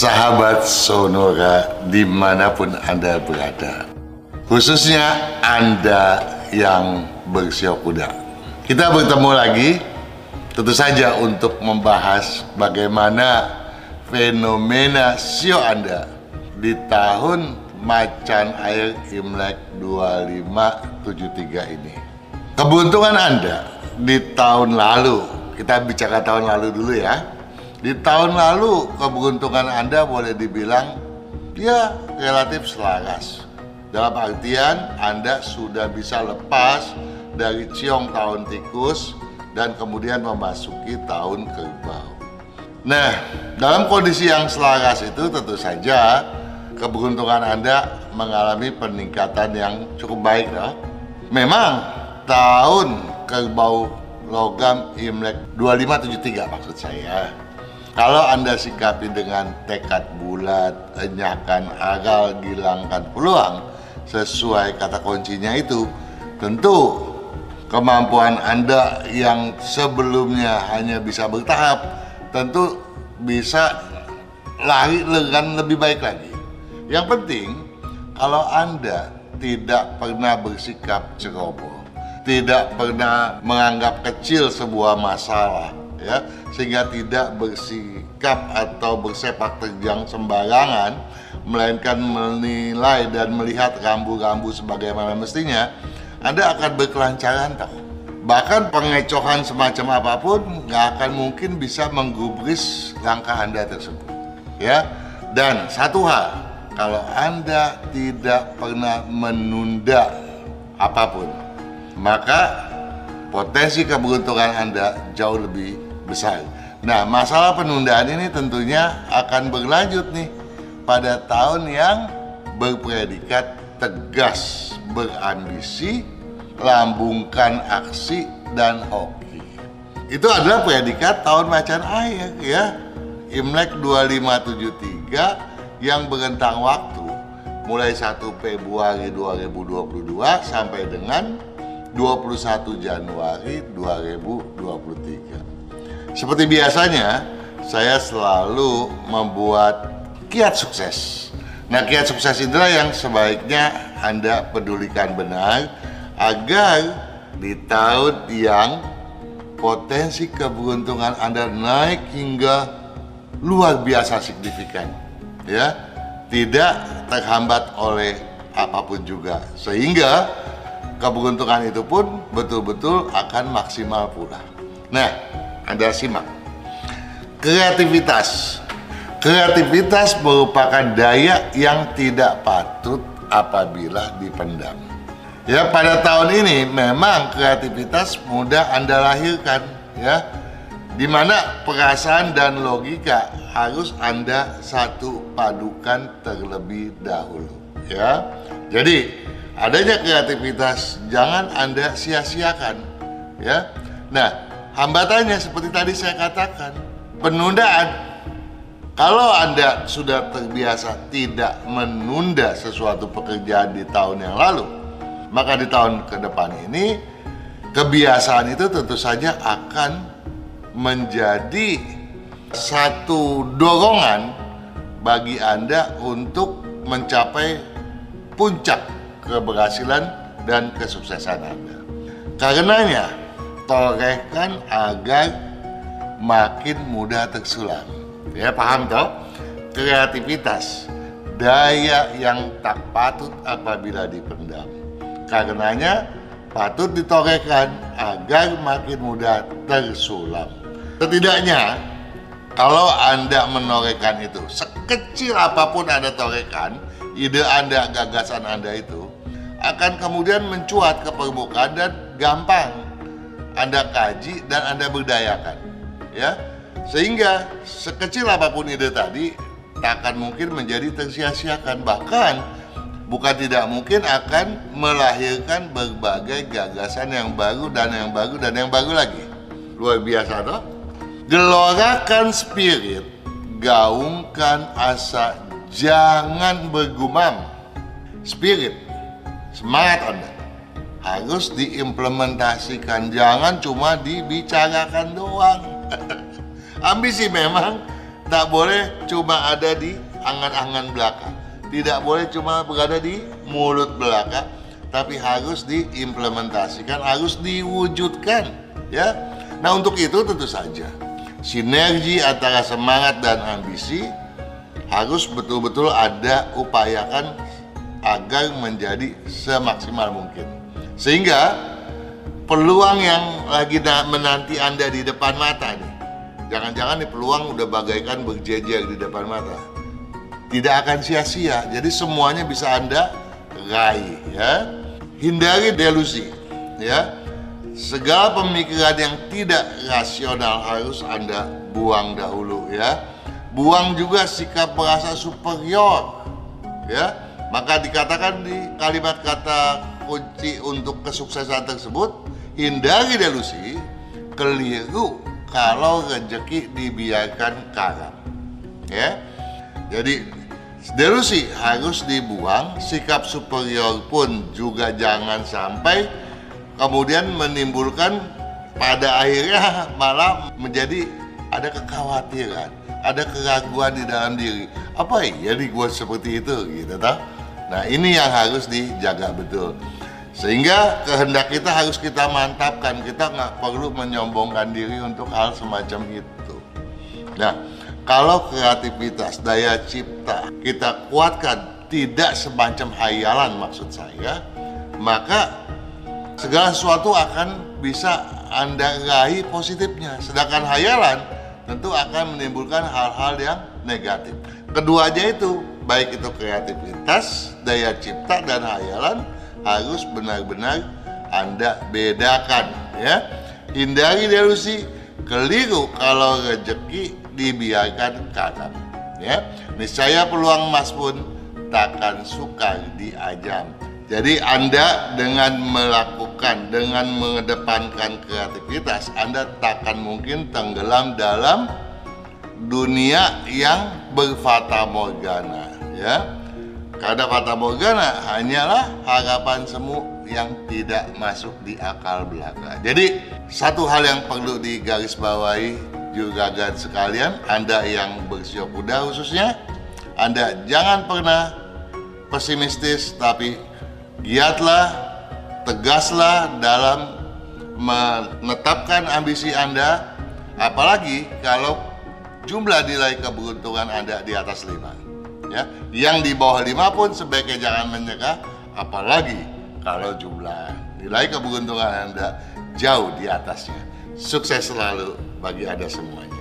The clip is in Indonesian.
sahabat Sonora di mana pun Anda berada. Khususnya Anda yang bersiok kuda. Kita bertemu lagi tentu saja untuk membahas bagaimana fenomena sio Anda di tahun macan air Imlek 2573 ini. Keberuntungan Anda di tahun lalu, kita bicara tahun lalu dulu ya. Di tahun lalu keberuntungan Anda boleh dibilang ya relatif selaras. Dalam artian Anda sudah bisa lepas dari ciong tahun tikus dan kemudian memasuki tahun kerbau. Nah, dalam kondisi yang selaras itu tentu saja keberuntungan Anda mengalami peningkatan yang cukup baik loh. Memang tahun kerbau logam Imlek 2573 maksud saya. Kalau Anda sikapi dengan tekad bulat, enyakan agal, gilangkan peluang sesuai kata kuncinya itu, tentu kemampuan Anda yang sebelumnya hanya bisa bertahap tentu bisa lari dengan lebih baik lagi. Yang penting kalau Anda tidak pernah bersikap ceroboh, tidak pernah menganggap kecil sebuah masalah, ya, sehingga tidak bersikap atau bersepak terjang sembarangan, melainkan menilai dan melihat rambu-rambu sebagaimana mestinya, anda akan berkelancaran tau. Bahkan pengecohan semacam apa pun nggak akan mungkin bisa menggubris langkah Anda tersebut. Ya, dan satu hal, kalau Anda tidak pernah menunda apa pun, maka potensi keberuntungan Anda jauh lebih besar. Nah, masalah penundaan ini tentunya akan berlanjut nih pada tahun yang berpredikat tegas, berambisi, lambungkan aksi dan hoki. Itu adalah predikat tahun macan air ya. Imlek 2573 yang berentang waktu mulai 1 Februari 2022 sampai dengan 21 Januari 2023. Seperti biasanya, saya selalu membuat kiat sukses. Nah kiat sukses itulah yang sebaiknya Anda pedulikan benar agar di tahun yang potensi keberuntungan Anda naik hingga luar biasa signifikan ya. Tidak terhambat oleh apa pun juga sehingga keberuntungan itu pun betul-betul akan maksimal pula. Nah Anda simak kreativitas Kreativitas merupakan daya yang tidak patut apabila dipendam. Ya, pada tahun ini memang kreativitas mudah Anda lahirkan, ya. Di mana perasaan dan logika harus Anda satu padukan terlebih dahulu, ya. Jadi, adanya kreativitas jangan Anda sia-siakan, ya. Nah, hambatannya seperti tadi saya katakan, penundaan kalau Anda sudah terbiasa tidak menunda sesuatu pekerjaan di tahun yang lalu, maka di tahun ke depan ini kebiasaan itu tentu saja akan menjadi satu dorongan bagi Anda untuk mencapai puncak keberhasilan dan kesuksesan Anda. Karenanya, torehkan agar makin mudah tersulam. Ya paham toh? Kreativitas daya yang tak patut apabila dipendam. Karenanya patut ditorehkan agar makin mudah tersulam. Setidaknya kalau anda menorehkan itu sekecil apa pun anda torehkan ide anda gagasan anda itu akan kemudian mencuat ke permukaan dan gampang anda kaji dan anda berdayakan ya sehingga sekecil apa pun ide tadi tak akan mungkin menjadi tersia-siakan bahkan bukan tidak mungkin akan melahirkan berbagai gagasan yang baru dan yang baru dan yang baru lagi. Luar biasa toh? Gelorakan spirit, gaungkan asa, jangan bergumam. Spirit, semangat Anda harus diimplementasikan, jangan cuma dibicarakan doang. Ambisi memang Tak boleh cuma ada di angan-angan belaka. Tidak boleh cuma berada di mulut belaka, tapi harus diimplementasikan, harus diwujudkan, ya. Nah, untuk itu tentu saja sinergi antara semangat dan ambisi harus betul-betul ada upayakan agar menjadi semaksimal mungkin. Sehingga peluang yang lagi menanti Anda di depan mata nih, Jangan-jangan nih peluang udah bagaikan berjejer di depan mata. Tidak akan sia-sia. Jadi semuanya bisa Anda raih ya. Hindari delusi ya. Segala pemikiran yang tidak rasional harus Anda buang dahulu ya. Buang juga sikap merasa superior ya. Maka dikatakan di kalimat kata kunci untuk kesuksesan tersebut, hindari delusi, keliru kalau rezeki dibiarkan karam. Ya. Jadi delusi harus dibuang, sikap superior pun juga jangan sampai kemudian menimbulkan pada akhirnya malah menjadi ada kekhawatiran, ada keraguan di dalam diri. Apa ya di gua seperti itu gitu toh? Nah, ini yang harus dijaga betul. Sehingga kehendak kita harus kita mantapkan. Kita nggak perlu menyombongkan diri untuk hal semacam itu. Nah, kalau kreativitas, daya cipta kita kuatkan, tidak semacam hayalan maksud saya, maka segala sesuatu akan bisa Anda raih positifnya. Sedangkan hayalan tentu akan menimbulkan hal-hal yang negatif. Keduanya itu, baik itu kreativitas, daya cipta, dan hayalan, harus benar-benar Anda bedakan ya. Hindari delusi, keliru kalau rezeki dibiarkan kadang ya. Niscaya peluang emas pun takkan sukar diajam. Jadi Anda dengan melakukan, dengan mengedepankan kreativitas, Anda takkan mungkin tenggelam dalam dunia yang berfata morgana, ya. Karena fata morgana hanyalah harapan semu yang tidak masuk di akal belaka. Jadi satu hal yang perlu digarisbawahi juga gan sekalian, Anda yang bersiok kuda khususnya, Anda jangan pernah pesimistis tapi giatlah, tegaslah dalam menetapkan ambisi Anda, apalagi kalau jumlah nilai keberuntungan Anda di atas lima ya. Yang di bawah lima pun sebaiknya jangan menyerah apalagi kalau jumlah nilai keberuntungan anda jauh di atasnya. Sukses selalu bagi anda semuanya